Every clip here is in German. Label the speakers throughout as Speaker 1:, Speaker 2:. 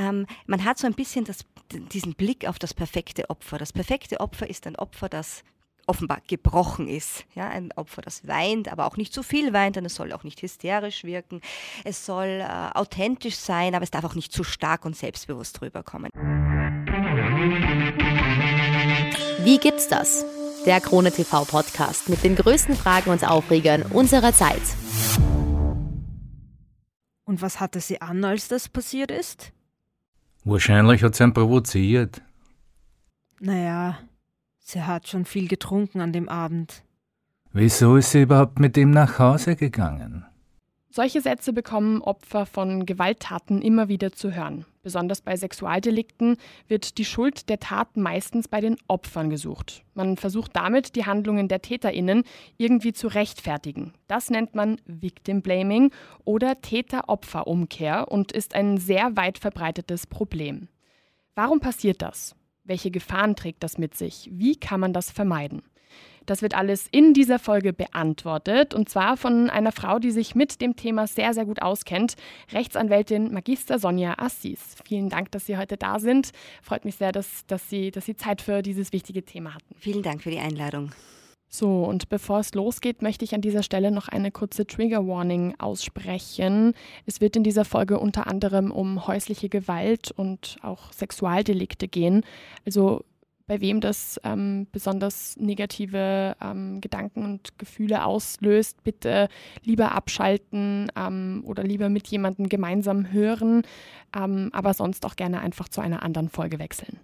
Speaker 1: ähm, man hat so ein bisschen das, diesen Blick auf das perfekte Opfer. Das perfekte Opfer ist ein Opfer, das offenbar gebrochen ist. Ja, ein Opfer, das weint, aber auch nicht zu viel weint, denn es soll auch nicht hysterisch wirken. Es soll äh, authentisch sein, aber es darf auch nicht zu stark und selbstbewusst rüberkommen.
Speaker 2: Wie gibt's das? Der Krone TV Podcast mit den größten Fragen und Aufregern unserer Zeit.
Speaker 3: Und was hatte sie an, als das passiert ist?
Speaker 4: Wahrscheinlich hat sie ihn provoziert.
Speaker 3: Naja, sie hat schon viel getrunken an dem Abend.
Speaker 4: Wieso ist sie überhaupt mit ihm nach Hause gegangen?
Speaker 5: Solche Sätze bekommen Opfer von Gewalttaten immer wieder zu hören. Besonders bei Sexualdelikten wird die Schuld der Tat meistens bei den Opfern gesucht. Man versucht damit, die Handlungen der Täterinnen irgendwie zu rechtfertigen. Das nennt man Victim Blaming oder Täter-Opfer-Umkehr und ist ein sehr weit verbreitetes Problem. Warum passiert das? Welche Gefahren trägt das mit sich? Wie kann man das vermeiden? Das wird alles in dieser Folge beantwortet und zwar von einer Frau, die sich mit dem Thema sehr, sehr gut auskennt, Rechtsanwältin Magister Sonja Assis. Vielen Dank, dass Sie heute da sind. Freut mich sehr, dass, dass, Sie, dass Sie Zeit für dieses wichtige Thema hatten.
Speaker 1: Vielen Dank für die Einladung.
Speaker 5: So, und bevor es losgeht, möchte ich an dieser Stelle noch eine kurze Trigger Warning aussprechen. Es wird in dieser Folge unter anderem um häusliche Gewalt und auch Sexualdelikte gehen. Also bei wem das ähm, besonders negative ähm, Gedanken und Gefühle auslöst, bitte lieber abschalten ähm, oder lieber mit jemandem gemeinsam hören, ähm, aber sonst auch gerne einfach zu einer anderen Folge wechseln.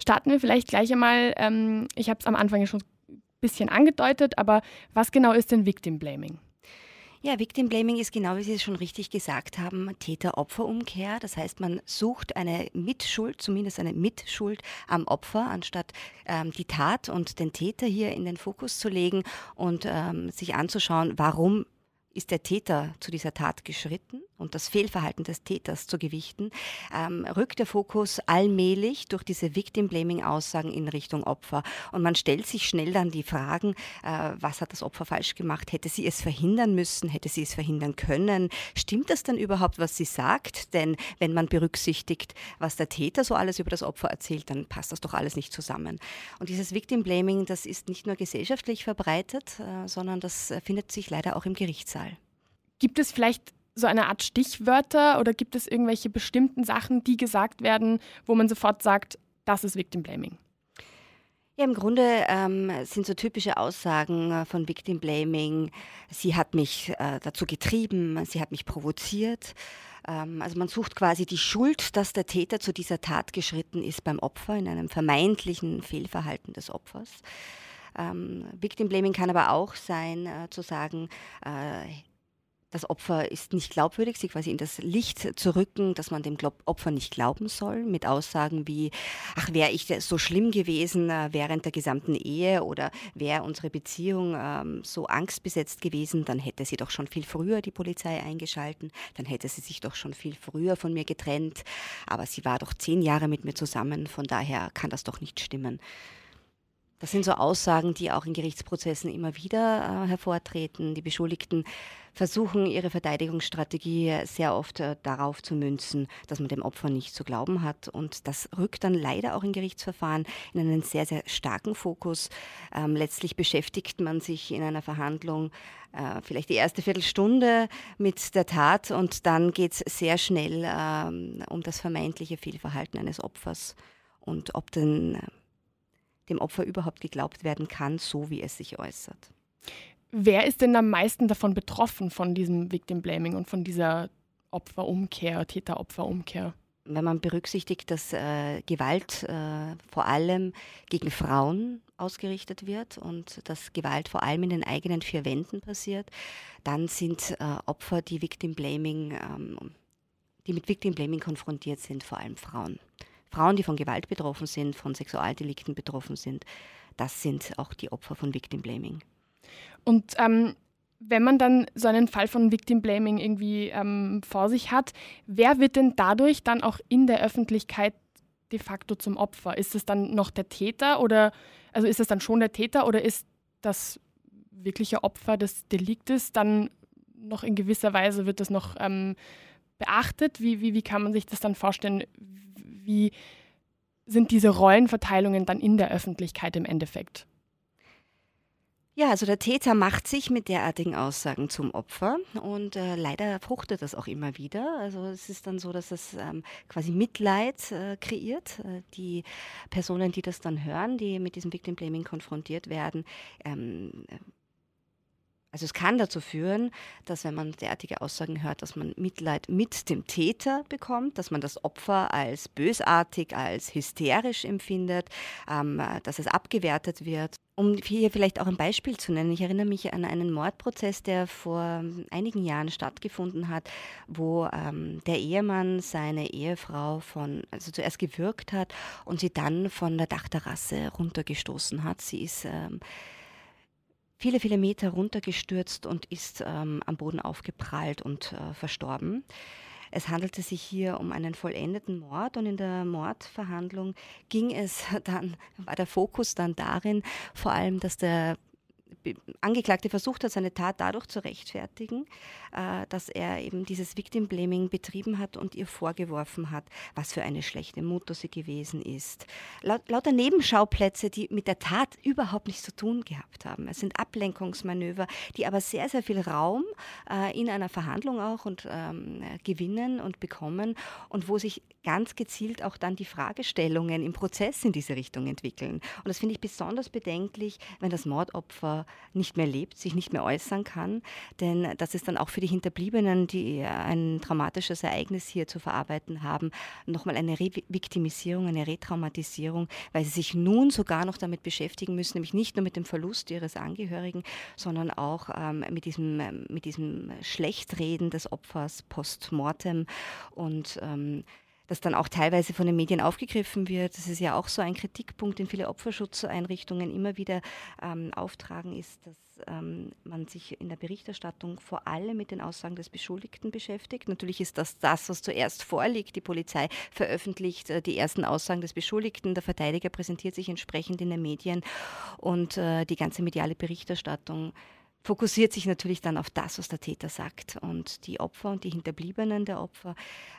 Speaker 5: Starten wir vielleicht gleich einmal, ähm, ich habe es am Anfang ja schon ein bisschen angedeutet, aber was genau ist denn Victim Blaming?
Speaker 1: Ja, Victim Blaming ist genau, wie Sie es schon richtig gesagt haben, Täter-Opfer-Umkehr. Das heißt, man sucht eine Mitschuld, zumindest eine Mitschuld am Opfer, anstatt ähm, die Tat und den Täter hier in den Fokus zu legen und ähm, sich anzuschauen, warum ist der Täter zu dieser Tat geschritten und das Fehlverhalten des Täters zu gewichten, ähm, rückt der Fokus allmählich durch diese Victim-Blaming-Aussagen in Richtung Opfer. Und man stellt sich schnell dann die Fragen, äh, was hat das Opfer falsch gemacht? Hätte sie es verhindern müssen? Hätte sie es verhindern können? Stimmt das denn überhaupt, was sie sagt? Denn wenn man berücksichtigt, was der Täter so alles über das Opfer erzählt, dann passt das doch alles nicht zusammen. Und dieses Victim-Blaming, das ist nicht nur gesellschaftlich verbreitet, äh, sondern das äh, findet sich leider auch im Gerichtssaal.
Speaker 5: Gibt es vielleicht so eine Art Stichwörter oder gibt es irgendwelche bestimmten Sachen, die gesagt werden, wo man sofort sagt, das ist Victim Blaming?
Speaker 1: Ja, im Grunde ähm, sind so typische Aussagen äh, von Victim Blaming, sie hat mich äh, dazu getrieben, sie hat mich provoziert. Ähm, also man sucht quasi die Schuld, dass der Täter zu dieser Tat geschritten ist beim Opfer, in einem vermeintlichen Fehlverhalten des Opfers. Ähm, Victim Blaming kann aber auch sein, äh, zu sagen, äh, das Opfer ist nicht glaubwürdig, sie quasi in das Licht zu rücken, dass man dem Opfer nicht glauben soll, mit Aussagen wie, ach, wäre ich so schlimm gewesen äh, während der gesamten Ehe oder wäre unsere Beziehung ähm, so angstbesetzt gewesen, dann hätte sie doch schon viel früher die Polizei eingeschalten, dann hätte sie sich doch schon viel früher von mir getrennt, aber sie war doch zehn Jahre mit mir zusammen, von daher kann das doch nicht stimmen. Das sind so Aussagen, die auch in Gerichtsprozessen immer wieder äh, hervortreten. Die Beschuldigten versuchen ihre Verteidigungsstrategie sehr oft äh, darauf zu münzen, dass man dem Opfer nicht zu glauben hat. Und das rückt dann leider auch in Gerichtsverfahren in einen sehr, sehr starken Fokus. Ähm, letztlich beschäftigt man sich in einer Verhandlung äh, vielleicht die erste Viertelstunde mit der Tat und dann geht es sehr schnell ähm, um das vermeintliche Fehlverhalten eines Opfers und ob denn äh, dem Opfer überhaupt geglaubt werden kann, so wie es sich äußert.
Speaker 5: Wer ist denn am meisten davon betroffen, von diesem Victim Blaming und von dieser Opferumkehr, Täter-Opferumkehr?
Speaker 1: Wenn man berücksichtigt, dass äh, Gewalt äh, vor allem gegen Frauen ausgerichtet wird und dass Gewalt vor allem in den eigenen vier Wänden passiert, dann sind äh, Opfer, die Victim Blaming, ähm, die mit Victim Blaming konfrontiert sind, vor allem Frauen. Frauen, die von Gewalt betroffen sind, von Sexualdelikten betroffen sind, das sind auch die Opfer von Victim Blaming.
Speaker 5: Und ähm, wenn man dann so einen Fall von Victim Blaming irgendwie ähm, vor sich hat, wer wird denn dadurch dann auch in der Öffentlichkeit de facto zum Opfer? Ist es dann noch der Täter oder also ist es dann schon der Täter oder ist das wirkliche Opfer des Deliktes dann noch in gewisser Weise wird das noch ähm, beachtet? Wie, wie, wie kann man sich das dann vorstellen? Wie sind diese Rollenverteilungen dann in der Öffentlichkeit im Endeffekt?
Speaker 1: Ja, also der Täter macht sich mit derartigen Aussagen zum Opfer und äh, leider fruchtet das auch immer wieder. Also es ist dann so, dass es ähm, quasi Mitleid äh, kreiert. Äh, die Personen, die das dann hören, die mit diesem Victim Blaming konfrontiert werden, ähm, also es kann dazu führen, dass wenn man derartige Aussagen hört, dass man Mitleid mit dem Täter bekommt, dass man das Opfer als bösartig, als hysterisch empfindet, ähm, dass es abgewertet wird. Um hier vielleicht auch ein Beispiel zu nennen, ich erinnere mich an einen Mordprozess, der vor einigen Jahren stattgefunden hat, wo ähm, der Ehemann seine Ehefrau von, also zuerst gewürgt hat und sie dann von der Dachterrasse runtergestoßen hat. Sie ist ähm, viele, viele Meter runtergestürzt und ist ähm, am Boden aufgeprallt und äh, verstorben. Es handelte sich hier um einen vollendeten Mord und in der Mordverhandlung ging es dann, war der Fokus dann darin, vor allem, dass der Angeklagte versucht hat, seine Tat dadurch zu rechtfertigen, äh, dass er eben dieses Victim Blaming betrieben hat und ihr vorgeworfen hat, was für eine schlechte Mutter sie gewesen ist. Laut, lauter Nebenschauplätze, die mit der Tat überhaupt nichts zu tun gehabt haben. Es sind Ablenkungsmanöver, die aber sehr, sehr viel Raum äh, in einer Verhandlung auch und ähm, gewinnen und bekommen und wo sich ganz gezielt auch dann die Fragestellungen im Prozess in diese Richtung entwickeln. Und das finde ich besonders bedenklich, wenn das Mordopfer nicht mehr lebt, sich nicht mehr äußern kann. Denn das ist dann auch für die Hinterbliebenen, die ein traumatisches Ereignis hier zu verarbeiten haben, nochmal eine Reviktimisierung, eine Retraumatisierung, weil sie sich nun sogar noch damit beschäftigen müssen, nämlich nicht nur mit dem Verlust ihres Angehörigen, sondern auch ähm, mit, diesem, mit diesem Schlechtreden des Opfers post mortem und ähm, das dann auch teilweise von den Medien aufgegriffen wird. Das ist ja auch so ein Kritikpunkt, den viele Opferschutzeinrichtungen immer wieder ähm, auftragen, ist, dass ähm, man sich in der Berichterstattung vor allem mit den Aussagen des Beschuldigten beschäftigt. Natürlich ist das das, was zuerst vorliegt. Die Polizei veröffentlicht äh, die ersten Aussagen des Beschuldigten. Der Verteidiger präsentiert sich entsprechend in den Medien und äh, die ganze mediale Berichterstattung fokussiert sich natürlich dann auf das, was der Täter sagt. Und die Opfer und die Hinterbliebenen der Opfer,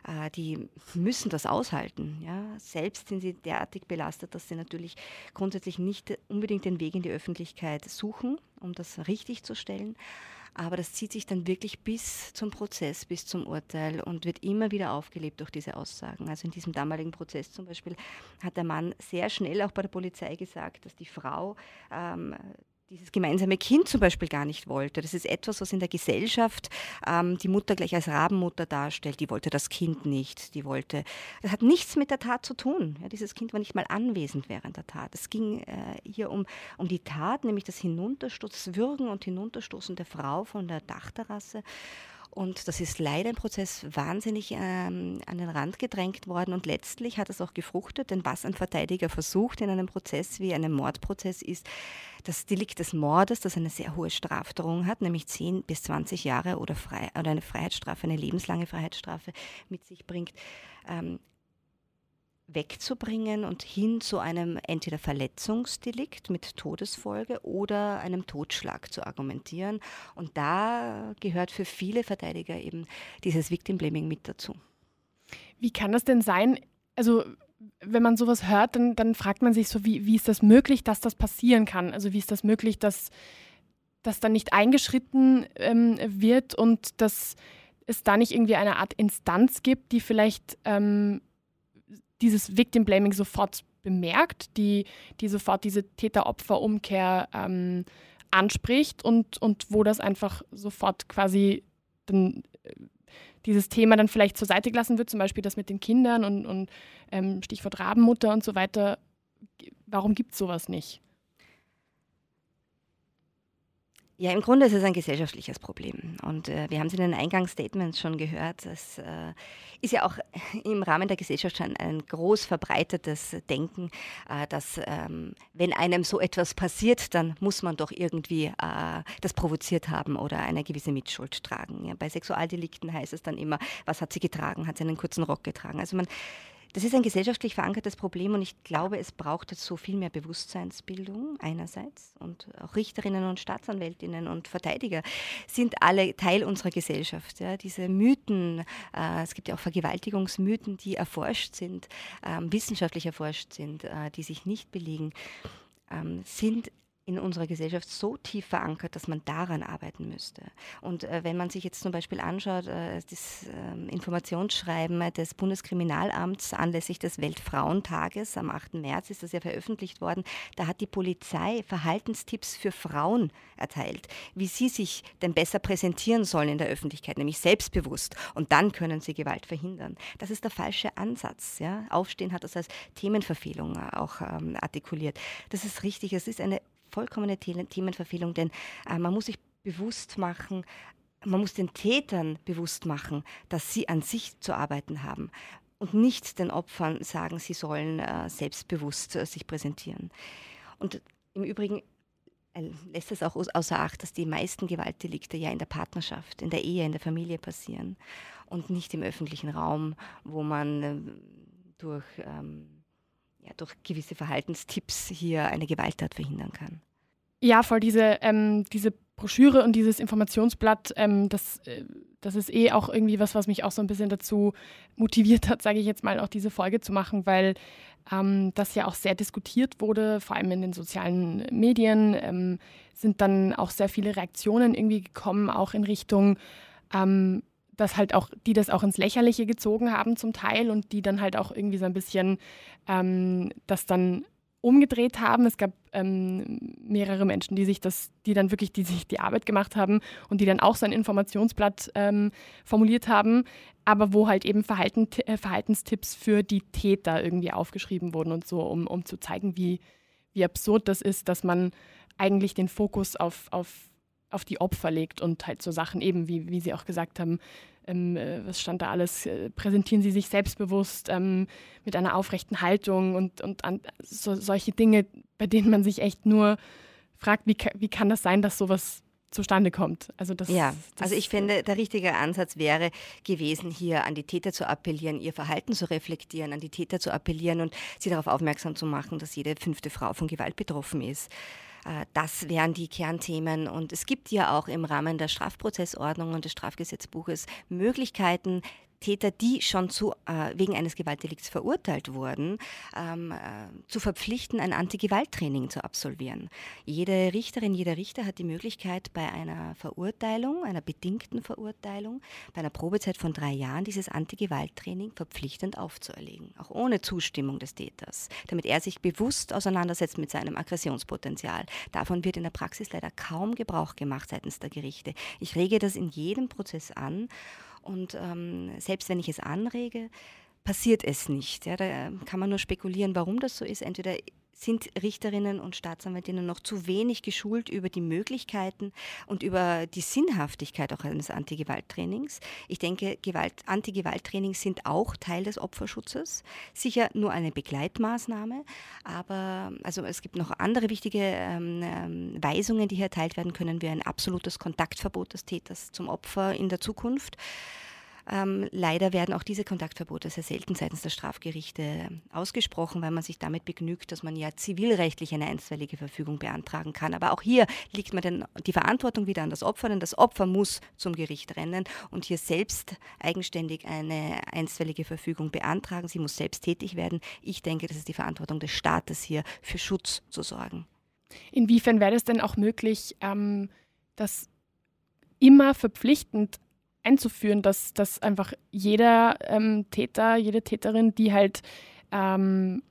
Speaker 1: äh, die müssen das aushalten. Ja? Selbst sind sie derartig belastet, dass sie natürlich grundsätzlich nicht unbedingt den Weg in die Öffentlichkeit suchen, um das richtig zu stellen. Aber das zieht sich dann wirklich bis zum Prozess, bis zum Urteil und wird immer wieder aufgelebt durch diese Aussagen. Also in diesem damaligen Prozess zum Beispiel hat der Mann sehr schnell auch bei der Polizei gesagt, dass die Frau ähm, dieses gemeinsame Kind zum Beispiel gar nicht wollte. Das ist etwas, was in der Gesellschaft ähm, die Mutter gleich als Rabenmutter darstellt. Die wollte das Kind nicht. Die wollte. Das hat nichts mit der Tat zu tun. Ja, dieses Kind war nicht mal anwesend während der Tat. Es ging äh, hier um, um die Tat, nämlich das Hinunterstoßen, das Würgen und Hinunterstoßen der Frau von der Dachterrasse. Und das ist leider im Prozess wahnsinnig ähm, an den Rand gedrängt worden. Und letztlich hat es auch gefruchtet, denn was ein Verteidiger versucht in einem Prozess wie einem Mordprozess ist, das Delikt des Mordes, das eine sehr hohe Strafdrohung hat, nämlich 10 bis 20 Jahre oder, frei, oder eine Freiheitsstrafe, eine lebenslange Freiheitsstrafe mit sich bringt, ähm, wegzubringen und hin zu einem entweder Verletzungsdelikt mit Todesfolge oder einem Totschlag zu argumentieren. Und da gehört für viele Verteidiger eben dieses Victim Blaming mit dazu.
Speaker 5: Wie kann das denn sein? Also wenn man sowas hört, dann, dann fragt man sich so, wie, wie ist das möglich, dass das passieren kann? Also wie ist das möglich, dass, dass dann nicht eingeschritten ähm, wird und dass es da nicht irgendwie eine Art Instanz gibt, die vielleicht ähm, dieses Victim Blaming sofort bemerkt, die, die sofort diese Täter-Opfer-Umkehr ähm, anspricht und, und wo das einfach sofort quasi dann, äh, dieses Thema dann vielleicht zur Seite gelassen wird, zum Beispiel das mit den Kindern und, und ähm, Stichwort Rabenmutter und so weiter. Warum gibt es sowas nicht?
Speaker 1: Ja, im Grunde ist es ein gesellschaftliches Problem. Und äh, wir haben es in den Eingangsstatements schon gehört. Es äh, ist ja auch im Rahmen der Gesellschaft schon ein groß verbreitetes Denken, äh, dass ähm, wenn einem so etwas passiert, dann muss man doch irgendwie äh, das provoziert haben oder eine gewisse Mitschuld tragen. Ja, bei Sexualdelikten heißt es dann immer, was hat sie getragen? Hat sie einen kurzen Rock getragen? Also man das ist ein gesellschaftlich verankertes Problem und ich glaube, es braucht dazu viel mehr Bewusstseinsbildung einerseits und auch Richterinnen und Staatsanwältinnen und Verteidiger sind alle Teil unserer Gesellschaft. Ja. Diese Mythen, äh, es gibt ja auch Vergewaltigungsmythen, die erforscht sind, äh, wissenschaftlich erforscht sind, äh, die sich nicht belegen, ähm, sind in unserer Gesellschaft so tief verankert, dass man daran arbeiten müsste. Und äh, wenn man sich jetzt zum Beispiel anschaut, äh, das äh, Informationsschreiben des Bundeskriminalamts anlässlich des Weltfrauentages am 8. März ist das ja veröffentlicht worden, da hat die Polizei Verhaltenstipps für Frauen erteilt, wie sie sich denn besser präsentieren sollen in der Öffentlichkeit, nämlich selbstbewusst. Und dann können sie Gewalt verhindern. Das ist der falsche Ansatz. Ja? Aufstehen hat das als Themenverfehlung äh, auch ähm, artikuliert. Das ist richtig. Es ist eine vollkommene Themenverfehlung, denn äh, man muss sich bewusst machen, man muss den Tätern bewusst machen, dass sie an sich zu arbeiten haben und nicht den Opfern sagen, sie sollen äh, selbstbewusst äh, sich präsentieren. Und im Übrigen äh, lässt es auch außer Acht, dass die meisten Gewaltdelikte ja in der Partnerschaft, in der Ehe, in der Familie passieren und nicht im öffentlichen Raum, wo man äh, durch ähm, ja, durch gewisse Verhaltenstipps hier eine Gewalttat verhindern kann.
Speaker 5: Ja, voll diese, ähm, diese Broschüre und dieses Informationsblatt, ähm, das, äh, das ist eh auch irgendwie was, was mich auch so ein bisschen dazu motiviert hat, sage ich jetzt mal, auch diese Folge zu machen, weil ähm, das ja auch sehr diskutiert wurde, vor allem in den sozialen Medien, ähm, sind dann auch sehr viele Reaktionen irgendwie gekommen, auch in Richtung, ähm, dass halt auch, die das auch ins Lächerliche gezogen haben zum Teil und die dann halt auch irgendwie so ein bisschen ähm, das dann umgedreht haben. Es gab ähm, mehrere Menschen, die sich das, die dann wirklich die sich die Arbeit gemacht haben und die dann auch so ein Informationsblatt ähm, formuliert haben, aber wo halt eben Verhalten, äh, Verhaltenstipps für die Täter irgendwie aufgeschrieben wurden und so, um, um zu zeigen, wie, wie absurd das ist, dass man eigentlich den Fokus auf, auf auf die Opfer legt und halt so Sachen eben, wie, wie Sie auch gesagt haben, ähm, äh, was stand da alles, äh, präsentieren Sie sich selbstbewusst ähm, mit einer aufrechten Haltung und, und an, so, solche Dinge, bei denen man sich echt nur fragt, wie, wie kann das sein, dass sowas zustande kommt.
Speaker 1: Also das, ja, das also ich finde, der richtige Ansatz wäre gewesen, hier an die Täter zu appellieren, ihr Verhalten zu reflektieren, an die Täter zu appellieren und sie darauf aufmerksam zu machen, dass jede fünfte Frau von Gewalt betroffen ist. Äh, das wären die Kernthemen. Und es gibt ja auch im Rahmen der Strafprozessordnung und des Strafgesetzbuches Möglichkeiten, Täter, die schon zu, äh, wegen eines Gewaltdelikts verurteilt wurden, ähm, äh, zu verpflichten, ein Anti-Gewalt-Training zu absolvieren. Jede Richterin, jeder Richter hat die Möglichkeit, bei einer Verurteilung, einer bedingten Verurteilung, bei einer Probezeit von drei Jahren, dieses Anti-Gewalt-Training verpflichtend aufzuerlegen, auch ohne Zustimmung des Täters, damit er sich bewusst auseinandersetzt mit seinem Aggressionspotenzial. Davon wird in der Praxis leider kaum Gebrauch gemacht seitens der Gerichte. Ich rege das in jedem Prozess an und ähm, selbst wenn ich es anrege, passiert es nicht. Ja, da ähm, kann man nur spekulieren, warum das so ist. Entweder sind Richterinnen und Staatsanwältinnen noch zu wenig geschult über die Möglichkeiten und über die Sinnhaftigkeit auch eines Anti-Gewalt-Trainings. Ich denke, Gewalt, Anti-Gewalt-Trainings sind auch Teil des Opferschutzes. Sicher nur eine Begleitmaßnahme, aber also es gibt noch andere wichtige ähm, ähm, Weisungen, die hier erteilt werden können, wie ein absolutes Kontaktverbot des Täters zum Opfer in der Zukunft. Ähm, leider werden auch diese Kontaktverbote sehr selten seitens der Strafgerichte ausgesprochen, weil man sich damit begnügt, dass man ja zivilrechtlich eine einstweilige Verfügung beantragen kann. Aber auch hier liegt man den, die Verantwortung wieder an das Opfer, denn das Opfer muss zum Gericht rennen und hier selbst eigenständig eine einstweilige Verfügung beantragen. Sie muss selbst tätig werden. Ich denke, das ist die Verantwortung des Staates hier für Schutz zu sorgen.
Speaker 5: Inwiefern wäre es denn auch möglich, ähm, dass immer verpflichtend einzuführen, dass, dass einfach jeder ähm, Täter, jede Täterin, die halt ähm,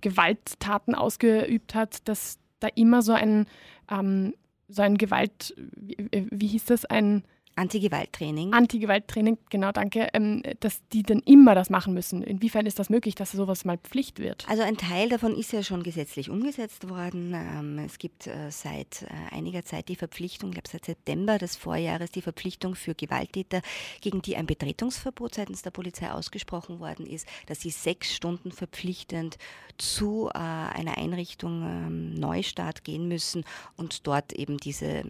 Speaker 5: Gewalttaten ausgeübt hat, dass da immer so ein, ähm, so ein Gewalt, wie, wie hieß das, ein
Speaker 1: Anti-Gewalt-Training.
Speaker 5: Anti-Gewalt-Training, genau, danke. Ähm, dass die dann immer das machen müssen. Inwiefern ist das möglich, dass sowas mal Pflicht wird?
Speaker 1: Also ein Teil davon ist ja schon gesetzlich umgesetzt worden. Ähm, es gibt äh, seit äh, einiger Zeit die Verpflichtung, ich glaube seit September des Vorjahres, die Verpflichtung für Gewalttäter, gegen die ein Betretungsverbot seitens der Polizei ausgesprochen worden ist, dass sie sechs Stunden verpflichtend zu äh, einer Einrichtung ähm, Neustart gehen müssen und dort eben diese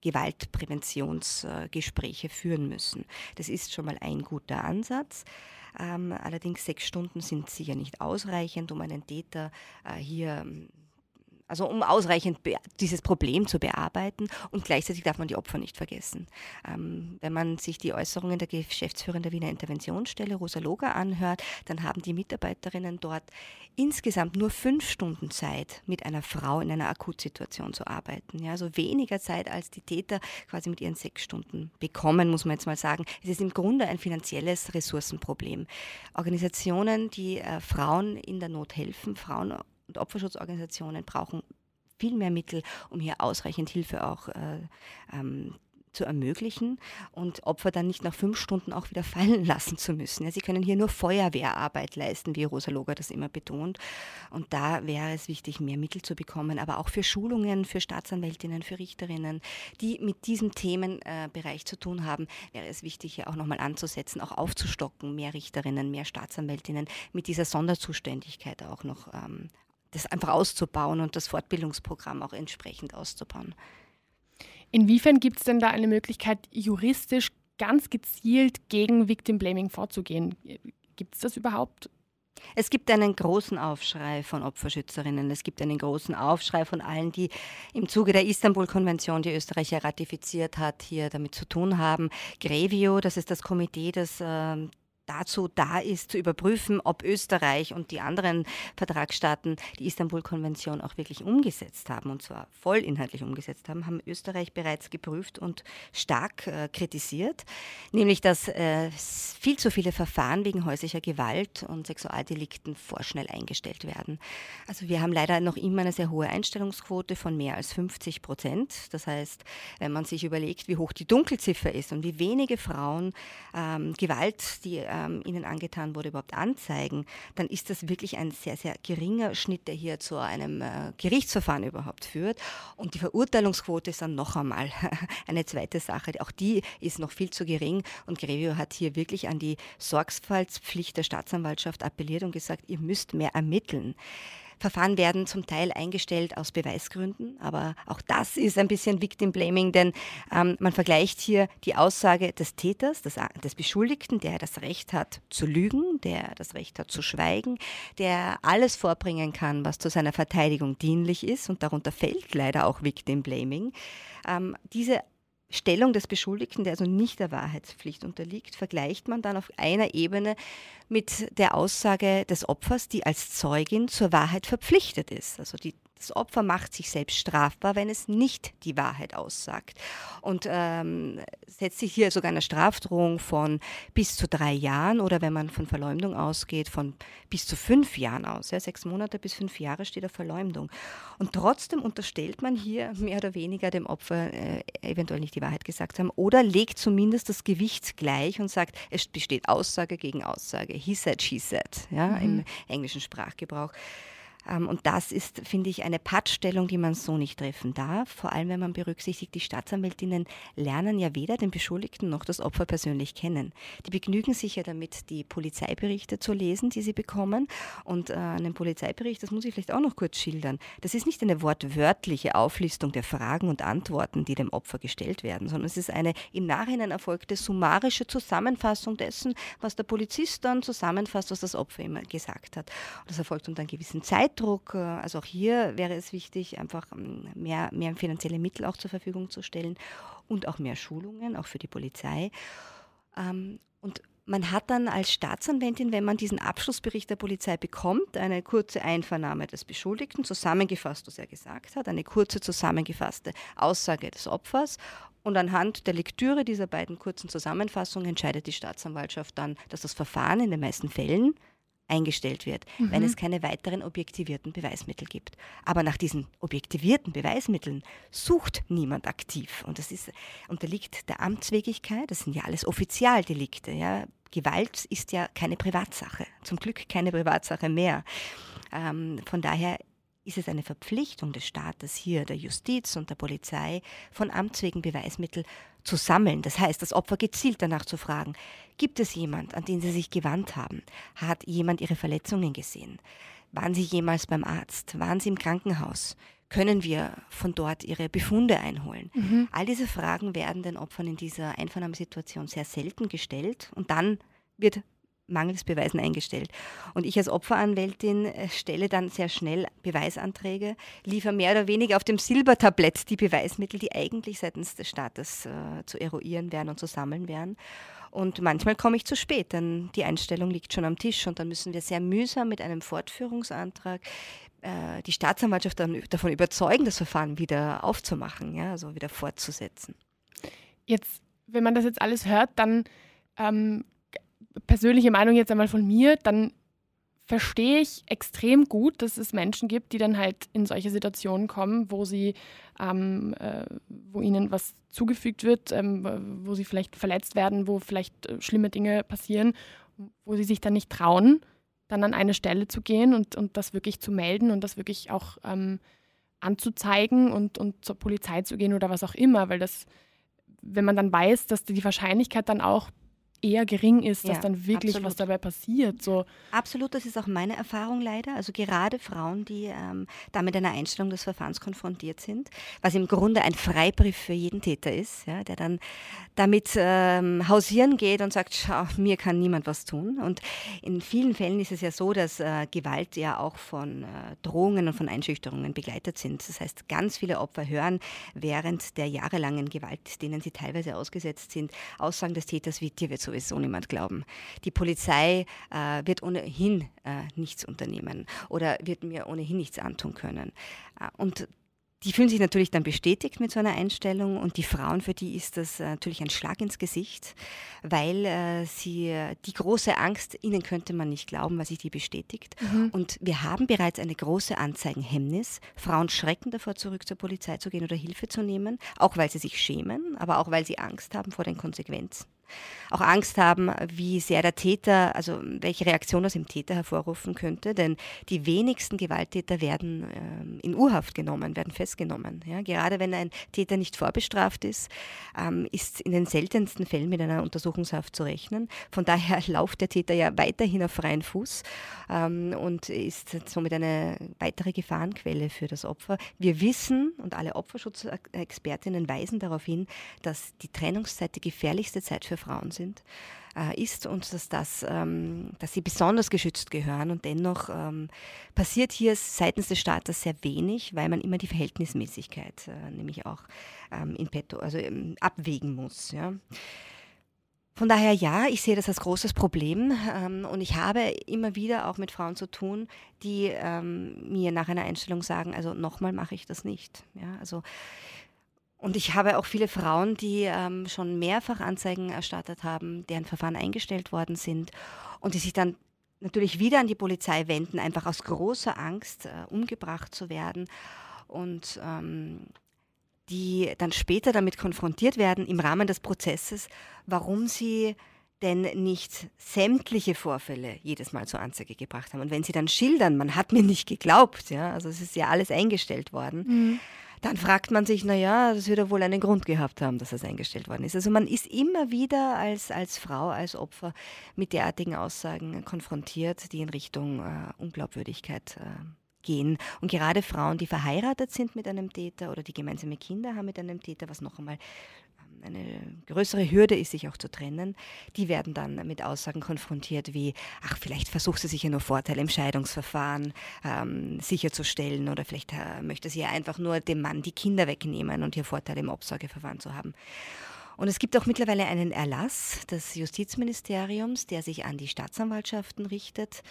Speaker 1: Gewaltpräventionsgespräche führen müssen. Das ist schon mal ein guter Ansatz. Ähm, allerdings sechs Stunden sind sicher nicht ausreichend, um einen Täter äh, hier also um ausreichend dieses Problem zu bearbeiten und gleichzeitig darf man die Opfer nicht vergessen. Ähm, wenn man sich die Äußerungen der Geschäftsführerin der Wiener Interventionsstelle, Rosa Loger, anhört, dann haben die Mitarbeiterinnen dort insgesamt nur fünf Stunden Zeit, mit einer Frau in einer Akutsituation zu arbeiten. Ja, also weniger Zeit, als die Täter quasi mit ihren sechs Stunden bekommen, muss man jetzt mal sagen. Es ist im Grunde ein finanzielles Ressourcenproblem. Organisationen, die äh, Frauen in der Not helfen, Frauen und Opferschutzorganisationen brauchen viel mehr Mittel, um hier ausreichend Hilfe auch äh, ähm, zu ermöglichen und Opfer dann nicht nach fünf Stunden auch wieder fallen lassen zu müssen. Ja, sie können hier nur Feuerwehrarbeit leisten, wie Rosa Loger das immer betont. Und da wäre es wichtig, mehr Mittel zu bekommen, aber auch für Schulungen, für Staatsanwältinnen, für Richterinnen, die mit diesem Themenbereich zu tun haben, wäre es wichtig, hier auch nochmal anzusetzen, auch aufzustocken, mehr Richterinnen, mehr Staatsanwältinnen mit dieser Sonderzuständigkeit auch noch ähm, das einfach auszubauen und das Fortbildungsprogramm auch entsprechend auszubauen.
Speaker 5: Inwiefern gibt es denn da eine Möglichkeit, juristisch ganz gezielt gegen Victim Blaming vorzugehen? Gibt es das überhaupt?
Speaker 1: Es gibt einen großen Aufschrei von Opferschützerinnen. Es gibt einen großen Aufschrei von allen, die im Zuge der Istanbul-Konvention, die Österreich ja ratifiziert hat, hier damit zu tun haben. Grevio, das ist das Komitee, das äh, dazu da ist, zu überprüfen, ob Österreich und die anderen Vertragsstaaten die Istanbul-Konvention auch wirklich umgesetzt haben, und zwar vollinhaltlich umgesetzt haben, haben Österreich bereits geprüft und stark äh, kritisiert, nämlich dass äh, viel zu viele Verfahren wegen häuslicher Gewalt und Sexualdelikten vorschnell eingestellt werden. Also wir haben leider noch immer eine sehr hohe Einstellungsquote von mehr als 50 Prozent. Das heißt, wenn man sich überlegt, wie hoch die Dunkelziffer ist und wie wenige Frauen ähm, Gewalt, die äh, ähm, ihnen angetan wurde, überhaupt anzeigen, dann ist das wirklich ein sehr, sehr geringer Schnitt, der hier zu einem äh, Gerichtsverfahren überhaupt führt. Und die Verurteilungsquote ist dann noch einmal eine zweite Sache. Auch die ist noch viel zu gering. Und Grevio hat hier wirklich an die Sorgfaltspflicht der Staatsanwaltschaft appelliert und gesagt, ihr müsst mehr ermitteln. Verfahren werden zum Teil eingestellt aus Beweisgründen, aber auch das ist ein bisschen Victim Blaming, denn ähm, man vergleicht hier die Aussage des Täters, des, des Beschuldigten, der das Recht hat zu lügen, der das Recht hat zu schweigen, der alles vorbringen kann, was zu seiner Verteidigung dienlich ist und darunter fällt leider auch Victim Blaming. Ähm, diese Stellung des Beschuldigten, der also nicht der Wahrheitspflicht unterliegt, vergleicht man dann auf einer Ebene mit der Aussage des Opfers, die als Zeugin zur Wahrheit verpflichtet ist. Also die das Opfer macht sich selbst strafbar, wenn es nicht die Wahrheit aussagt. Und ähm, setzt sich hier sogar eine Strafdrohung von bis zu drei Jahren oder wenn man von Verleumdung ausgeht, von bis zu fünf Jahren aus. Ja, sechs Monate bis fünf Jahre steht auf Verleumdung. Und trotzdem unterstellt man hier mehr oder weniger dem Opfer äh, eventuell nicht die Wahrheit gesagt zu haben oder legt zumindest das Gewicht gleich und sagt, es besteht Aussage gegen Aussage. He said, she said, ja, mhm. im englischen Sprachgebrauch. Ähm, und das ist, finde ich, eine Pattstellung, die man so nicht treffen darf. Vor allem, wenn man berücksichtigt, die Staatsanwältinnen lernen ja weder den Beschuldigten noch das Opfer persönlich kennen. Die begnügen sich ja damit, die Polizeiberichte zu lesen, die sie bekommen. Und äh, einen Polizeibericht, das muss ich vielleicht auch noch kurz schildern, das ist nicht eine wortwörtliche Auflistung der Fragen und Antworten, die dem Opfer gestellt werden, sondern es ist eine im Nachhinein erfolgte summarische Zusammenfassung dessen, was der Polizist dann zusammenfasst, was das Opfer immer gesagt hat. Und das erfolgt unter einem gewissen Zeit Zeitdruck, äh, also auch hier wäre es wichtig, einfach ähm, mehr, mehr finanzielle Mittel auch zur Verfügung zu stellen und auch mehr Schulungen, auch für die Polizei. Ähm, und man hat dann als Staatsanwältin, wenn man diesen Abschlussbericht der Polizei bekommt, eine kurze Einvernahme des Beschuldigten, zusammengefasst, was er gesagt hat, eine kurze zusammengefasste Aussage des Opfers. Und anhand der Lektüre dieser beiden kurzen Zusammenfassungen entscheidet die Staatsanwaltschaft dann, dass das Verfahren in den meisten Fällen eingestellt wird, mhm. wenn es keine weiteren objektivierten Beweismittel gibt. Aber nach diesen objektivierten Beweismitteln sucht niemand aktiv. Und das ist, unterliegt der Amtswegigkeit, das sind ja alles Offizialdelikte. Ja. Gewalt ist ja keine Privatsache, zum Glück keine Privatsache mehr. Ähm, von daher ist es eine Verpflichtung des Staates hier, der Justiz und der Polizei, von Amts wegen Beweismittel zu sammeln. Das heißt, das Opfer gezielt danach zu fragen, gibt es jemand, an den Sie sich gewandt haben? Hat jemand Ihre Verletzungen gesehen? Waren Sie jemals beim Arzt? Waren Sie im Krankenhaus? Können wir von dort Ihre Befunde einholen? Mhm. All diese Fragen werden den Opfern in dieser Einvernahmesituation sehr selten gestellt und dann wird mangels Beweisen eingestellt. Und ich als Opferanwältin äh, stelle dann sehr schnell Beweisanträge, liefere mehr oder weniger auf dem Silbertablett die Beweismittel, die eigentlich seitens des Staates äh, zu eruieren wären und zu sammeln wären. Und manchmal komme ich zu spät, denn die Einstellung liegt schon am Tisch und dann müssen wir sehr mühsam mit einem Fortführungsantrag äh, die Staatsanwaltschaft dann davon überzeugen, das Verfahren wieder aufzumachen, ja, also wieder fortzusetzen.
Speaker 5: Jetzt, wenn man das jetzt alles hört, dann ähm, persönliche Meinung jetzt einmal von mir, dann verstehe ich extrem gut, dass es Menschen gibt, die dann halt in solche Situationen kommen, wo sie, ähm, äh, wo ihnen was zugefügt wird, ähm, wo sie vielleicht verletzt werden, wo vielleicht äh, schlimme Dinge passieren, wo sie sich dann nicht trauen, dann an eine Stelle zu gehen und, und das wirklich zu melden und das wirklich auch ähm, anzuzeigen und, und zur Polizei zu gehen oder was auch immer, weil das, wenn man dann weiß, dass die Wahrscheinlichkeit dann auch eher gering ist, dass ja, dann wirklich absolut. was dabei passiert. So.
Speaker 1: Absolut, das ist auch meine Erfahrung leider. Also gerade Frauen, die ähm, da mit einer Einstellung des Verfahrens konfrontiert sind, was im Grunde ein Freibrief für jeden Täter ist, ja, der dann damit ähm, hausieren geht und sagt, schau, mir kann niemand was tun. Und in vielen Fällen ist es ja so, dass äh, Gewalt ja auch von äh, Drohungen und von Einschüchterungen begleitet sind. Das heißt, ganz viele Opfer hören während der jahrelangen Gewalt, denen sie teilweise ausgesetzt sind, Aussagen des Täters wie, dir wird sowieso niemand glauben. Die Polizei äh, wird ohnehin äh, nichts unternehmen oder wird mir ohnehin nichts antun können. Äh, und die fühlen sich natürlich dann bestätigt mit so einer Einstellung und die Frauen, für die ist das äh, natürlich ein Schlag ins Gesicht, weil äh, sie die große Angst, ihnen könnte man nicht glauben, was sich die bestätigt. Mhm. Und wir haben bereits eine große Anzeigenhemmnis. Frauen schrecken davor, zurück zur Polizei zu gehen oder Hilfe zu nehmen, auch weil sie sich schämen, aber auch weil sie Angst haben vor den Konsequenzen auch Angst haben, wie sehr der Täter, also welche Reaktion das im Täter hervorrufen könnte. Denn die wenigsten Gewalttäter werden ähm, in Urhaft genommen, werden festgenommen. Ja, gerade wenn ein Täter nicht vorbestraft ist, ähm, ist in den seltensten Fällen mit einer Untersuchungshaft zu rechnen. Von daher läuft der Täter ja weiterhin auf freien Fuß ähm, und ist somit eine weitere Gefahrenquelle für das Opfer. Wir wissen und alle Opferschutzexpertinnen weisen darauf hin, dass die Trennungszeit die gefährlichste Zeit für Frauen sind, äh, ist und dass, das, ähm, dass sie besonders geschützt gehören. Und dennoch ähm, passiert hier seitens des Staates sehr wenig, weil man immer die Verhältnismäßigkeit äh, nämlich auch ähm, in petto, also ähm, abwägen muss. Ja. Von daher ja, ich sehe das als großes Problem ähm, und ich habe immer wieder auch mit Frauen zu tun, die ähm, mir nach einer Einstellung sagen, also nochmal mache ich das nicht. Ja, also und ich habe auch viele Frauen, die ähm, schon mehrfach Anzeigen erstattet haben, deren Verfahren eingestellt worden sind und die sich dann natürlich wieder an die Polizei wenden, einfach aus großer Angst, äh, umgebracht zu werden. Und ähm, die dann später damit konfrontiert werden im Rahmen des Prozesses, warum sie denn nicht sämtliche Vorfälle jedes Mal zur Anzeige gebracht haben. Und wenn sie dann schildern, man hat mir nicht geglaubt, ja, also es ist ja alles eingestellt worden, mhm dann fragt man sich, naja, das wird ja wohl einen Grund gehabt haben, dass das eingestellt worden ist. Also man ist immer wieder als, als Frau, als Opfer mit derartigen Aussagen konfrontiert, die in Richtung äh, Unglaubwürdigkeit äh, gehen. Und gerade Frauen, die verheiratet sind mit einem Täter oder die gemeinsame Kinder haben mit einem Täter, was noch einmal eine größere Hürde ist, sich auch zu trennen, die werden dann mit Aussagen konfrontiert wie, ach, vielleicht versucht sie sich ja nur Vorteile im Scheidungsverfahren ähm, sicherzustellen oder vielleicht äh, möchte sie ja einfach nur dem Mann die Kinder wegnehmen und hier Vorteile im Obsorgeverfahren zu haben. Und es gibt auch mittlerweile einen Erlass des Justizministeriums, der sich an die Staatsanwaltschaften richtet,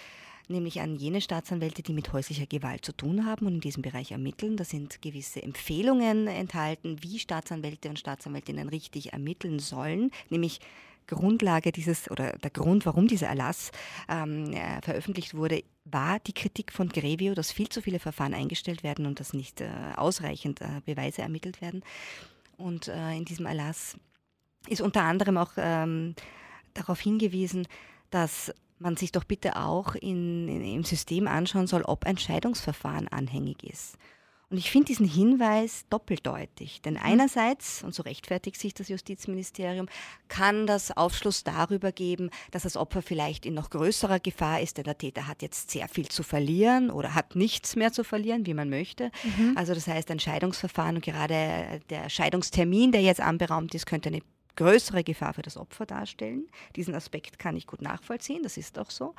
Speaker 1: nämlich an jene Staatsanwälte, die mit häuslicher Gewalt zu tun haben und in diesem Bereich ermitteln. Da sind gewisse Empfehlungen enthalten, wie Staatsanwälte und Staatsanwältinnen richtig ermitteln sollen, nämlich Grundlage dieses oder der Grund, warum dieser Erlass ähm, äh, veröffentlicht wurde, war die Kritik von Grevio, dass viel zu viele Verfahren eingestellt werden und dass nicht äh, ausreichend äh, Beweise ermittelt werden. Und äh, in diesem Erlass ist unter anderem auch ähm, darauf hingewiesen, dass man sich doch bitte auch in, in, im System anschauen soll, ob ein Scheidungsverfahren anhängig ist. Und ich finde diesen Hinweis doppeldeutig. Denn mhm. einerseits, und so rechtfertigt sich das Justizministerium, kann das Aufschluss darüber geben, dass das Opfer vielleicht in noch größerer Gefahr ist, denn der Täter hat jetzt sehr viel zu verlieren oder hat nichts mehr zu verlieren, wie man möchte. Mhm. Also das heißt, ein Scheidungsverfahren und gerade der Scheidungstermin, der jetzt anberaumt ist, könnte eine größere Gefahr für das Opfer darstellen. Diesen Aspekt kann ich gut nachvollziehen, das ist auch so.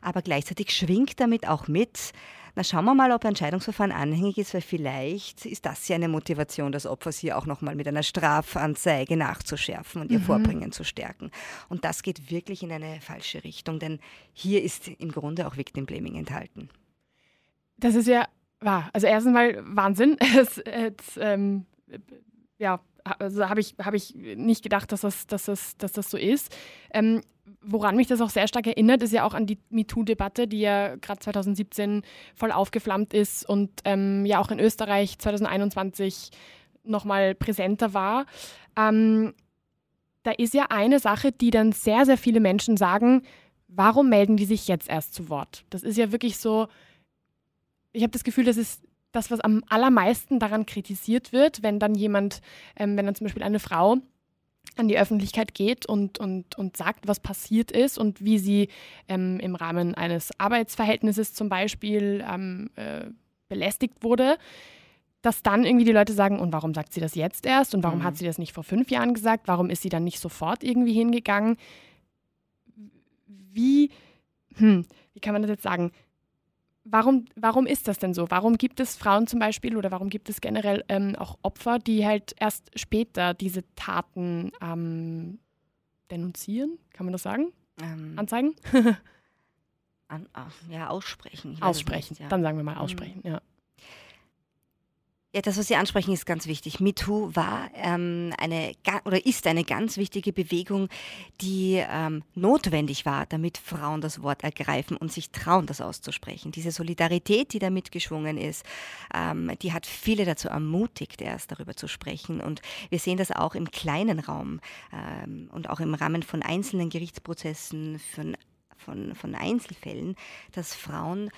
Speaker 1: Aber gleichzeitig schwingt damit auch mit, na schauen wir mal, ob ein Scheidungsverfahren anhängig ist, weil vielleicht ist das ja eine Motivation des Opfers hier auch nochmal mit einer Strafanzeige nachzuschärfen und ihr mhm. Vorbringen zu stärken. Und das geht wirklich in eine falsche Richtung, denn hier ist im Grunde auch Victim Blaming enthalten.
Speaker 5: Das ist ja wahr. Also erstens mal Wahnsinn. Es, es, ähm, ja, also habe ich, hab ich nicht gedacht, dass das, dass das, dass das so ist. Ähm, woran mich das auch sehr stark erinnert, ist ja auch an die MeToo-Debatte, die ja gerade 2017 voll aufgeflammt ist und ähm, ja auch in Österreich 2021 nochmal präsenter war. Ähm, da ist ja eine Sache, die dann sehr, sehr viele Menschen sagen, warum melden die sich jetzt erst zu Wort? Das ist ja wirklich so, ich habe das Gefühl, das ist das, was am allermeisten daran kritisiert wird, wenn dann jemand, ähm, wenn dann zum Beispiel eine Frau an die Öffentlichkeit geht und, und, und sagt, was passiert ist und wie sie ähm, im Rahmen eines Arbeitsverhältnisses zum Beispiel ähm, äh, belästigt wurde, dass dann irgendwie die Leute sagen, und warum sagt sie das jetzt erst und warum mhm. hat sie das nicht vor fünf Jahren gesagt, warum ist sie dann nicht sofort irgendwie hingegangen? Wie, hm, wie kann man das jetzt sagen? Warum, warum ist das denn so? Warum gibt es Frauen zum Beispiel oder warum gibt es generell ähm, auch Opfer, die halt erst später diese Taten ähm, denunzieren? Kann man das sagen? Ähm, Anzeigen?
Speaker 1: an, ach, ja, aussprechen.
Speaker 5: Aussprechen, nicht, ja. dann sagen wir mal mhm. aussprechen, mhm. ja.
Speaker 1: Ja, das, was Sie ansprechen, ist ganz wichtig. MeToo war ähm, eine oder ist eine ganz wichtige Bewegung, die ähm, notwendig war, damit Frauen das Wort ergreifen und sich trauen, das auszusprechen. Diese Solidarität, die da mitgeschwungen ist, ähm, die hat viele dazu ermutigt, erst darüber zu sprechen. Und wir sehen das auch im kleinen Raum ähm, und auch im Rahmen von einzelnen Gerichtsprozessen, von von, von Einzelfällen, dass Frauen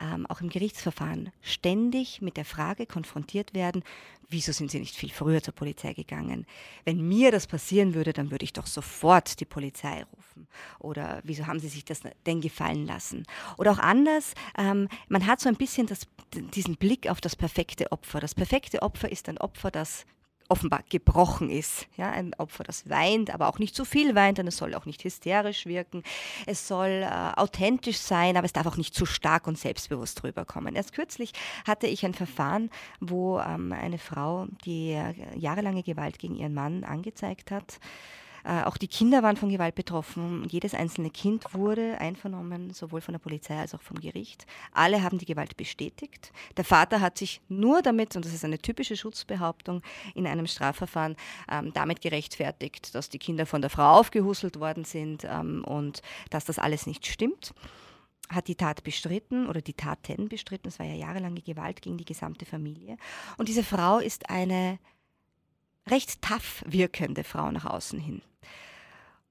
Speaker 1: ähm, auch im Gerichtsverfahren ständig mit der Frage konfrontiert werden, wieso sind Sie nicht viel früher zur Polizei gegangen? Wenn mir das passieren würde, dann würde ich doch sofort die Polizei rufen. Oder wieso haben Sie sich das denn gefallen lassen? Oder auch anders, ähm, man hat so ein bisschen das, diesen Blick auf das perfekte Opfer. Das perfekte Opfer ist ein Opfer, das offenbar gebrochen ist. Ja, ein Opfer, das weint, aber auch nicht zu viel weint, denn es soll auch nicht hysterisch wirken. Es soll äh, authentisch sein, aber es darf auch nicht zu stark und selbstbewusst rüberkommen. Erst kürzlich hatte ich ein Verfahren, wo ähm, eine Frau, die äh, jahrelange Gewalt gegen ihren Mann angezeigt hat, äh, auch die Kinder waren von Gewalt betroffen. Jedes einzelne Kind wurde einvernommen, sowohl von der Polizei als auch vom Gericht. Alle haben die Gewalt bestätigt. Der Vater hat sich nur damit, und das ist eine typische Schutzbehauptung in einem Strafverfahren, ähm, damit gerechtfertigt, dass die Kinder von der Frau aufgehusselt worden sind ähm, und dass das alles nicht stimmt hat die Tat bestritten oder die Taten bestritten. Es war ja jahrelange Gewalt gegen die gesamte Familie. Und diese Frau ist eine recht tough wirkende Frau nach außen hin.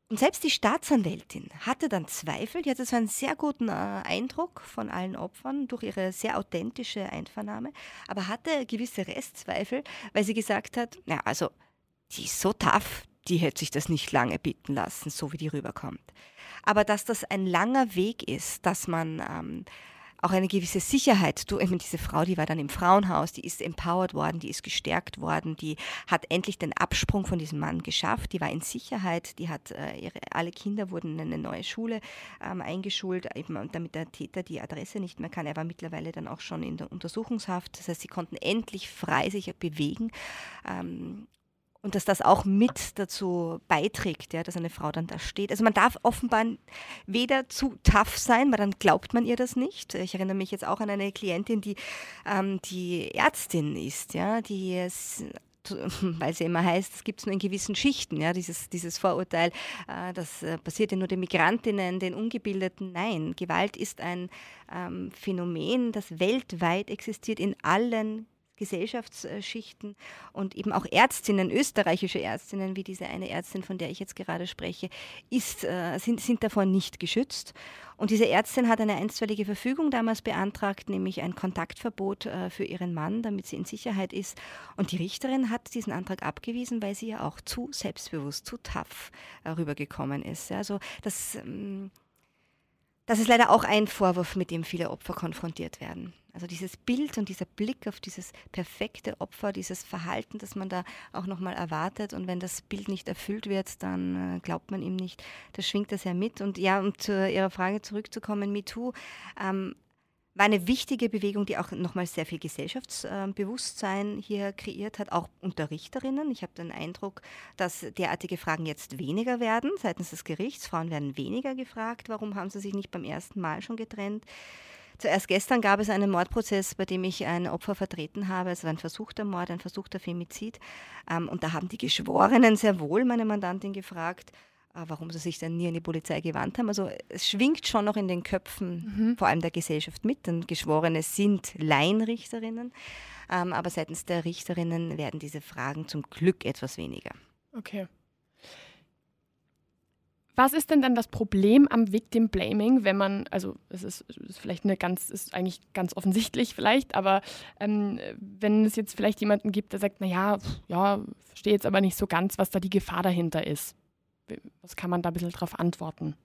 Speaker 1: Und selbst die Staatsanwältin hatte dann Zweifel, die hatte so einen sehr guten äh, Eindruck von allen Opfern durch ihre sehr authentische Einvernahme, aber hatte gewisse Restzweifel, weil sie gesagt hat, ja, also die ist so tough, die hätte sich das nicht lange bitten lassen, so wie die rüberkommt. Aber dass das ein langer Weg ist, dass man ähm, auch eine gewisse Sicherheit. Du, eben diese Frau, die war dann im Frauenhaus, die ist empowered worden, die ist gestärkt worden, die hat endlich den Absprung von diesem Mann geschafft, die war in Sicherheit, die hat äh, ihre, alle Kinder wurden in eine neue Schule ähm, eingeschult, eben damit der Täter die Adresse nicht mehr kann. Er war mittlerweile dann auch schon in der Untersuchungshaft. Das heißt, sie konnten endlich frei sich bewegen. Ähm, und dass das auch mit dazu beiträgt, ja, dass eine Frau dann da steht. Also man darf offenbar weder zu tough sein, weil dann glaubt man ihr das nicht. Ich erinnere mich jetzt auch an eine Klientin, die, ähm, die Ärztin ist, ja, die weil sie immer heißt, es gibt es nur in gewissen Schichten, ja, dieses, dieses Vorurteil, äh, das äh, passiert ja nur den Migrantinnen, den Ungebildeten. Nein, Gewalt ist ein ähm, Phänomen, das weltweit existiert in allen Gesellschaftsschichten und eben auch Ärztinnen, österreichische Ärztinnen, wie diese eine Ärztin, von der ich jetzt gerade spreche, ist, äh, sind, sind davor nicht geschützt. Und diese Ärztin hat eine einstweilige Verfügung damals beantragt, nämlich ein Kontaktverbot äh, für ihren Mann, damit sie in Sicherheit ist. Und die Richterin hat diesen Antrag abgewiesen, weil sie ja auch zu selbstbewusst, zu tough äh, rübergekommen ist. Also das. Ähm, das ist leider auch ein Vorwurf, mit dem viele Opfer konfrontiert werden. Also dieses Bild und dieser Blick auf dieses perfekte Opfer, dieses Verhalten, das man da auch nochmal erwartet. Und wenn das Bild nicht erfüllt wird, dann äh, glaubt man ihm nicht. Das schwingt das ja mit. Und ja, um zu Ihrer Frage zurückzukommen, MeToo ähm, war eine wichtige Bewegung, die auch nochmal sehr viel Gesellschaftsbewusstsein hier kreiert hat, auch unter Richterinnen. Ich habe den Eindruck, dass derartige Fragen jetzt weniger werden seitens des Gerichts. Frauen werden weniger gefragt, warum haben sie sich nicht beim ersten Mal schon getrennt. Zuerst gestern gab es einen Mordprozess, bei dem ich ein Opfer vertreten habe. Es war ein versuchter Mord, ein versuchter Femizid. Ähm, und da haben die Geschworenen sehr wohl meine Mandantin gefragt, äh, warum sie sich dann nie an die Polizei gewandt haben. Also es schwingt schon noch in den Köpfen, mhm. vor allem der Gesellschaft mit, denn Geschworene sind Laienrichterinnen. Ähm, aber seitens der Richterinnen werden diese Fragen zum Glück etwas weniger.
Speaker 5: Okay. Was ist denn dann das Problem am Victim Blaming, wenn man, also es ist, ist vielleicht eine ganz, ist eigentlich ganz offensichtlich vielleicht, aber ähm, wenn es jetzt vielleicht jemanden gibt, der sagt, naja, ja, verstehe jetzt aber nicht so ganz, was da die Gefahr dahinter ist. Was kann man da ein bisschen drauf antworten?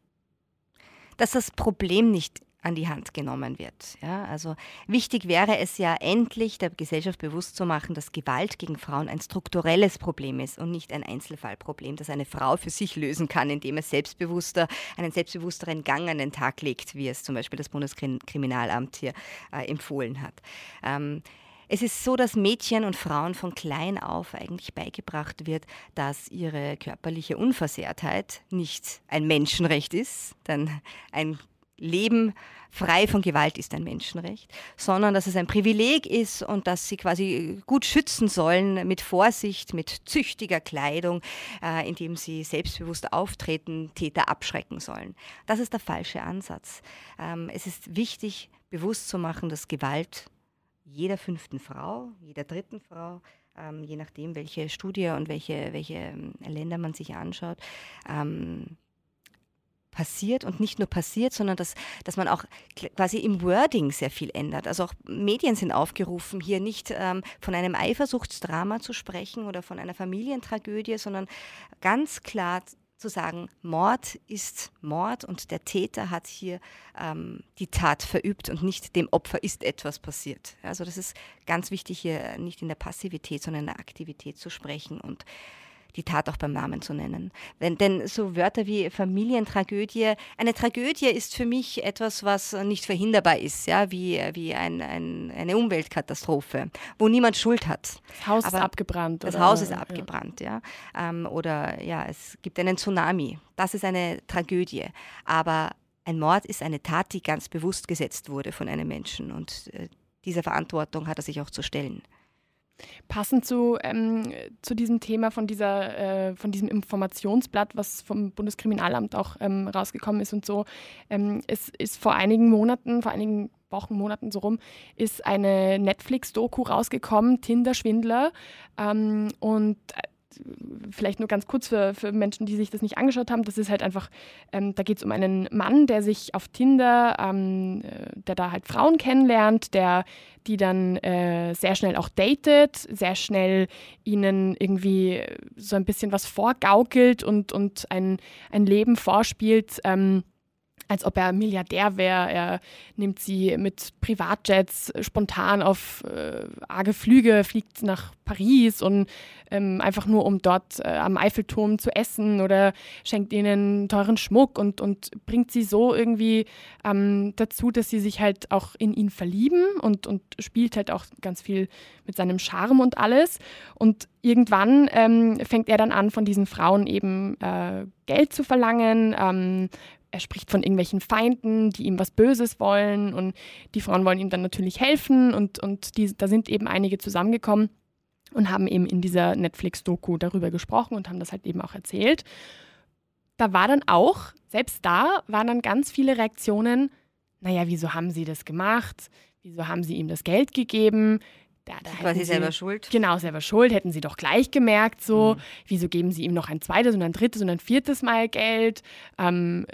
Speaker 1: Dass das Problem nicht an die Hand genommen wird. Ja, also wichtig wäre es ja endlich der Gesellschaft bewusst zu machen, dass Gewalt gegen Frauen ein strukturelles Problem ist und nicht ein Einzelfallproblem, das eine Frau für sich lösen kann, indem es selbstbewusster, einen selbstbewussteren Gang an den Tag legt, wie es zum Beispiel das Bundeskriminalamt hier äh, empfohlen hat. Ähm, es ist so, dass Mädchen und Frauen von klein auf eigentlich beigebracht wird, dass ihre körperliche Unversehrtheit nicht ein Menschenrecht ist, denn ein Leben frei von Gewalt ist ein Menschenrecht, sondern dass es ein Privileg ist und dass sie quasi gut schützen sollen mit Vorsicht, mit züchtiger Kleidung, äh, indem sie selbstbewusst auftreten, Täter abschrecken sollen. Das ist der falsche Ansatz. Ähm, es ist wichtig, bewusst zu machen, dass Gewalt jeder fünften Frau, jeder dritten Frau, ähm, je nachdem, welche Studie und welche, welche ähm, Länder man sich anschaut, ähm, passiert und nicht nur passiert, sondern dass, dass man auch quasi im Wording sehr viel ändert. Also auch Medien sind aufgerufen, hier nicht ähm, von einem Eifersuchtsdrama zu sprechen oder von einer Familientragödie, sondern ganz klar zu sagen, Mord ist Mord und der Täter hat hier ähm, die Tat verübt und nicht dem Opfer ist etwas passiert. Also das ist ganz wichtig, hier nicht in der Passivität, sondern in der Aktivität zu sprechen und die Tat auch beim Namen zu nennen. Wenn, denn so Wörter wie Familientragödie, eine Tragödie ist für mich etwas, was nicht verhinderbar ist, ja, wie, wie ein, ein, eine Umweltkatastrophe, wo niemand Schuld hat.
Speaker 5: Das Haus Aber ist abgebrannt.
Speaker 1: Das oder? Haus ist abgebrannt, ja. ja. Ähm, oder ja, es gibt einen Tsunami. Das ist eine Tragödie. Aber ein Mord ist eine Tat, die ganz bewusst gesetzt wurde von einem Menschen. Und äh, dieser Verantwortung hat er sich auch zu stellen.
Speaker 5: Passend zu, ähm, zu diesem Thema von, dieser, äh, von diesem Informationsblatt, was vom Bundeskriminalamt auch ähm, rausgekommen ist und so, ähm, es ist vor einigen Monaten, vor einigen Wochen, Monaten so rum, ist eine Netflix-Doku rausgekommen, Tinder-Schwindler. Ähm, und äh, vielleicht nur ganz kurz für, für Menschen, die sich das nicht angeschaut haben, das ist halt einfach, ähm, da geht es um einen Mann, der sich auf Tinder, ähm, äh, der da halt Frauen kennenlernt, der die dann äh, sehr schnell auch datet, sehr schnell ihnen irgendwie so ein bisschen was vorgaukelt und, und ein, ein Leben vorspielt. Ähm, als ob er Milliardär wäre. Er nimmt sie mit Privatjets spontan auf äh, arge Flüge, fliegt nach Paris und ähm, einfach nur, um dort äh, am Eiffelturm zu essen oder schenkt ihnen teuren Schmuck und, und bringt sie so irgendwie ähm, dazu, dass sie sich halt auch in ihn verlieben und, und spielt halt auch ganz viel mit seinem Charme und alles. Und irgendwann ähm, fängt er dann an, von diesen Frauen eben äh, Geld zu verlangen, ähm, er spricht von irgendwelchen Feinden, die ihm was Böses wollen und die Frauen wollen ihm dann natürlich helfen und, und die, da sind eben einige zusammengekommen und haben eben in dieser Netflix-Doku darüber gesprochen und haben das halt eben auch erzählt. Da war dann auch, selbst da waren dann ganz viele Reaktionen, naja, wieso haben sie das gemacht? Wieso haben sie ihm das Geld gegeben?
Speaker 1: Ja, da quasi selber schuld.
Speaker 5: Genau, selber schuld. Hätten sie doch gleich gemerkt, so, mhm. wieso geben sie ihm noch ein zweites und ein drittes und ein viertes Mal Geld? Ähm,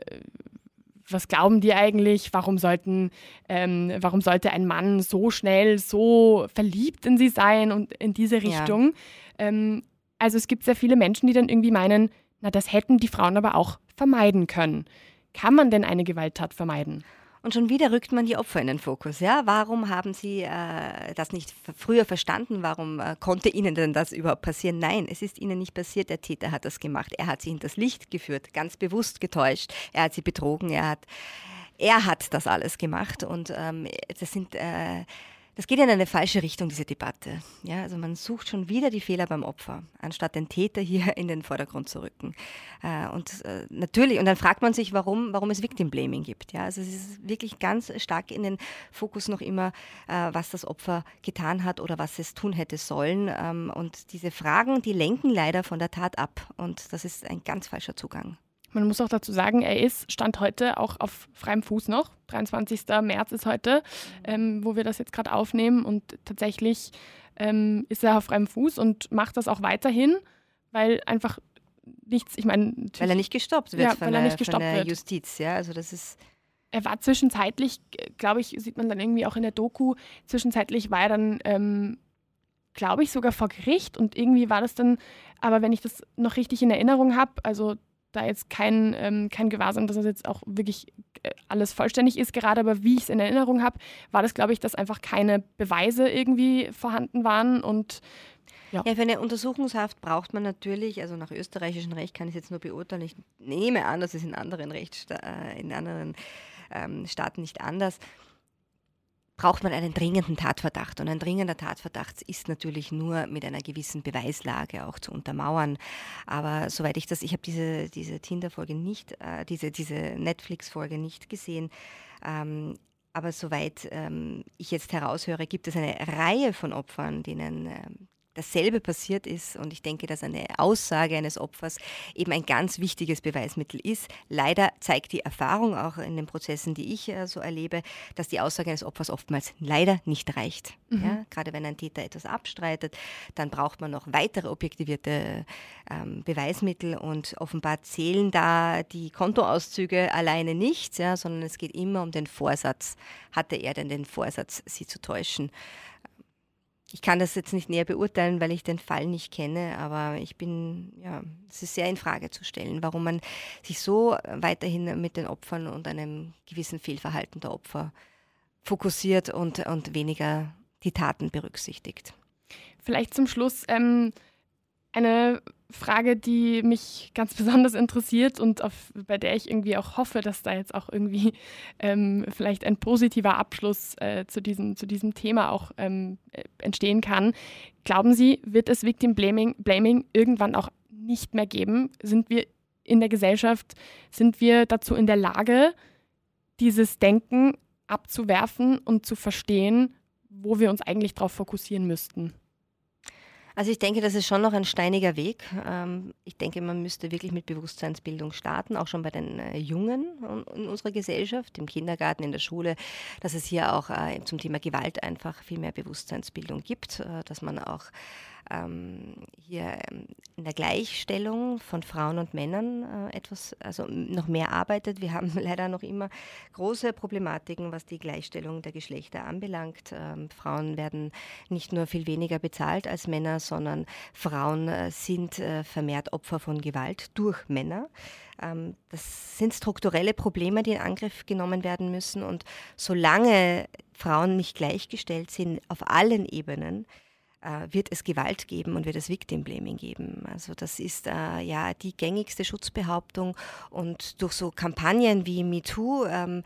Speaker 5: was glauben die eigentlich? Warum sollten, ähm, warum sollte ein Mann so schnell so verliebt in sie sein und in diese Richtung? Ja. Ähm, also es gibt sehr viele Menschen, die dann irgendwie meinen, na, das hätten die Frauen aber auch vermeiden können. kann man denn eine Gewalttat vermeiden?
Speaker 1: Und schon wieder rückt man die Opfer in den Fokus. Ja? Warum haben sie äh, das nicht früher verstanden? Warum äh, konnte ihnen denn das überhaupt passieren? Nein, es ist ihnen nicht passiert. Der Täter hat das gemacht. Er hat sie in das Licht geführt, ganz bewusst getäuscht. Er hat sie betrogen. Er hat, er hat das alles gemacht. Und ähm, das sind äh, das geht in eine falsche Richtung, diese Debatte. Ja, also man sucht schon wieder die Fehler beim Opfer, anstatt den Täter hier in den Vordergrund zu rücken. Äh, und äh, natürlich, und dann fragt man sich, warum, warum es Victim Blaming gibt. Ja, also es ist wirklich ganz stark in den Fokus noch immer, äh, was das Opfer getan hat oder was es tun hätte sollen. Ähm, und diese Fragen, die lenken leider von der Tat ab. Und das ist ein ganz falscher Zugang.
Speaker 5: Man muss auch dazu sagen, er ist, stand heute auch auf freiem Fuß noch. 23. März ist heute, ähm, wo wir das jetzt gerade aufnehmen. Und tatsächlich ähm, ist er auf freiem Fuß und macht das auch weiterhin, weil einfach nichts, ich meine.
Speaker 1: Weil er nicht gestoppt wird
Speaker 5: ja,
Speaker 1: von,
Speaker 5: der, nicht
Speaker 1: gestoppt
Speaker 5: von der
Speaker 1: Justiz, ja. Also das ist.
Speaker 5: Er war zwischenzeitlich, glaube ich, sieht man dann irgendwie auch in der Doku, zwischenzeitlich war er dann ähm, glaube ich, sogar vor Gericht. Und irgendwie war das dann, aber wenn ich das noch richtig in Erinnerung habe, also da jetzt kein, ähm, kein Gewahrsam, dass das jetzt auch wirklich äh, alles vollständig ist gerade, aber wie ich es in Erinnerung habe, war das, glaube ich, dass einfach keine Beweise irgendwie vorhanden waren und
Speaker 1: ja. ja. für eine Untersuchungshaft braucht man natürlich, also nach österreichischem Recht kann ich es jetzt nur beurteilen, ich nehme an, das ist in anderen Rechtssta äh, in anderen ähm, Staaten nicht anders, braucht man einen dringenden Tatverdacht. Und ein dringender Tatverdacht ist natürlich nur mit einer gewissen Beweislage auch zu untermauern. Aber soweit ich das, ich habe diese, diese Tinder-Folge nicht, äh, diese, diese Netflix-Folge nicht gesehen. Ähm, aber soweit ähm, ich jetzt heraushöre, gibt es eine Reihe von Opfern, denen ähm, dasselbe passiert ist. Und ich denke, dass eine Aussage eines Opfers eben ein ganz wichtiges Beweismittel ist. Leider zeigt die Erfahrung auch in den Prozessen, die ich äh, so erlebe, dass die Aussage eines Opfers oftmals leider nicht reicht. Mhm. Ja, gerade wenn ein Täter etwas abstreitet, dann braucht man noch weitere objektivierte ähm, Beweismittel und offenbar zählen da die Kontoauszüge alleine nicht, ja, sondern es geht immer um den Vorsatz. Hatte er denn den Vorsatz, sie zu täuschen? Ich kann das jetzt nicht näher beurteilen, weil ich den Fall nicht kenne, aber ich bin, ja, es ist sehr in Frage zu stellen, warum man sich so weiterhin mit den Opfern und einem gewissen Fehlverhalten der Opfer fokussiert und, und weniger die Taten berücksichtigt.
Speaker 5: Vielleicht zum Schluss ähm, eine Frage, die mich ganz besonders interessiert und auf, bei der ich irgendwie auch hoffe, dass da jetzt auch irgendwie ähm, vielleicht ein positiver Abschluss äh, zu, diesem, zu diesem Thema auch ähm, äh, entstehen kann. Glauben Sie, wird es Victim Blaming, Blaming irgendwann auch nicht mehr geben? Sind wir in der Gesellschaft, sind wir dazu in der Lage, dieses Denken abzuwerfen und zu verstehen, wo wir uns eigentlich darauf fokussieren müssten?
Speaker 1: Also ich denke, das ist schon noch ein steiniger Weg. Ähm, ich denke, man müsste wirklich mit Bewusstseinsbildung starten, auch schon bei den äh, Jungen in unserer Gesellschaft, im Kindergarten, in der Schule, dass es hier auch äh, zum Thema Gewalt einfach viel mehr Bewusstseinsbildung gibt, äh, dass man auch ähm, hier ähm, in der Gleichstellung von Frauen und Männern äh, etwas, also noch mehr arbeitet. Wir haben leider noch immer große Problematiken, was die Gleichstellung der Geschlechter anbelangt. Ähm, Frauen werden nicht nur viel weniger bezahlt als Männer, sondern Frauen äh, sind äh, vermehrt Opfer von Gewalt durch Männer. Ähm, das sind strukturelle Probleme, die in Angriff genommen werden müssen. Und solange Frauen nicht gleichgestellt sind auf allen Ebenen, wird es Gewalt geben und wird es Victim Blaming geben. Also das ist äh, ja die gängigste Schutzbehauptung und durch so Kampagnen wie MeToo ähm,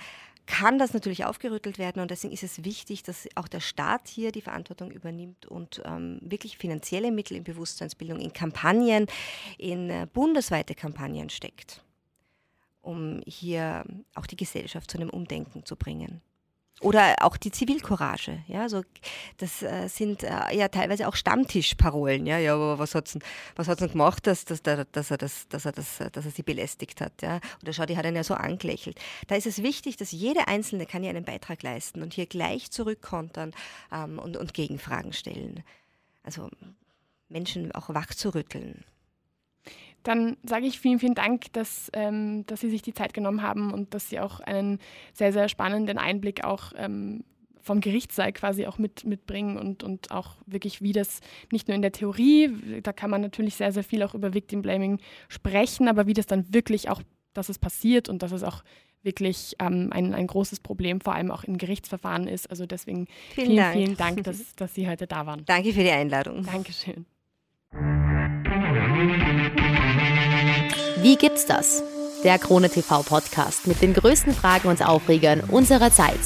Speaker 1: kann das natürlich aufgerüttelt werden und deswegen ist es wichtig, dass auch der Staat hier die Verantwortung übernimmt und ähm, wirklich finanzielle Mittel in Bewusstseinsbildung, in Kampagnen, in äh, bundesweite Kampagnen steckt, um hier auch die Gesellschaft zu einem Umdenken zu bringen. Oder auch die Zivilcourage. Ja, so, das äh, sind äh, ja teilweise auch Stammtischparolen. Ja, ja, aber was hat was hat's denn gemacht, dass, dass, dass, er das, dass, er das, dass er sie belästigt hat? Ja? Oder schau, die hat ihn ja so angelächelt. Da ist es wichtig, dass jede Einzelne kann hier einen Beitrag leisten und hier gleich zurückkontern ähm, und, und Gegenfragen stellen. Also Menschen auch wachzurütteln.
Speaker 5: Dann sage ich vielen, vielen Dank, dass, ähm, dass Sie sich die Zeit genommen haben und dass Sie auch einen sehr, sehr spannenden Einblick auch ähm, vom Gerichtssaal quasi auch mit, mitbringen und, und auch wirklich, wie das nicht nur in der Theorie, da kann man natürlich sehr, sehr viel auch über Victim Blaming sprechen, aber wie das dann wirklich auch, dass es passiert und dass es auch wirklich ähm, ein, ein großes Problem, vor allem auch in Gerichtsverfahren ist. Also deswegen vielen, vielen Dank, vielen Dank dass, dass Sie heute da waren.
Speaker 1: Danke für die Einladung.
Speaker 5: Dankeschön.
Speaker 2: Wie gibt's das? Der Krone TV Podcast mit den größten Fragen und Aufregern unserer Zeit.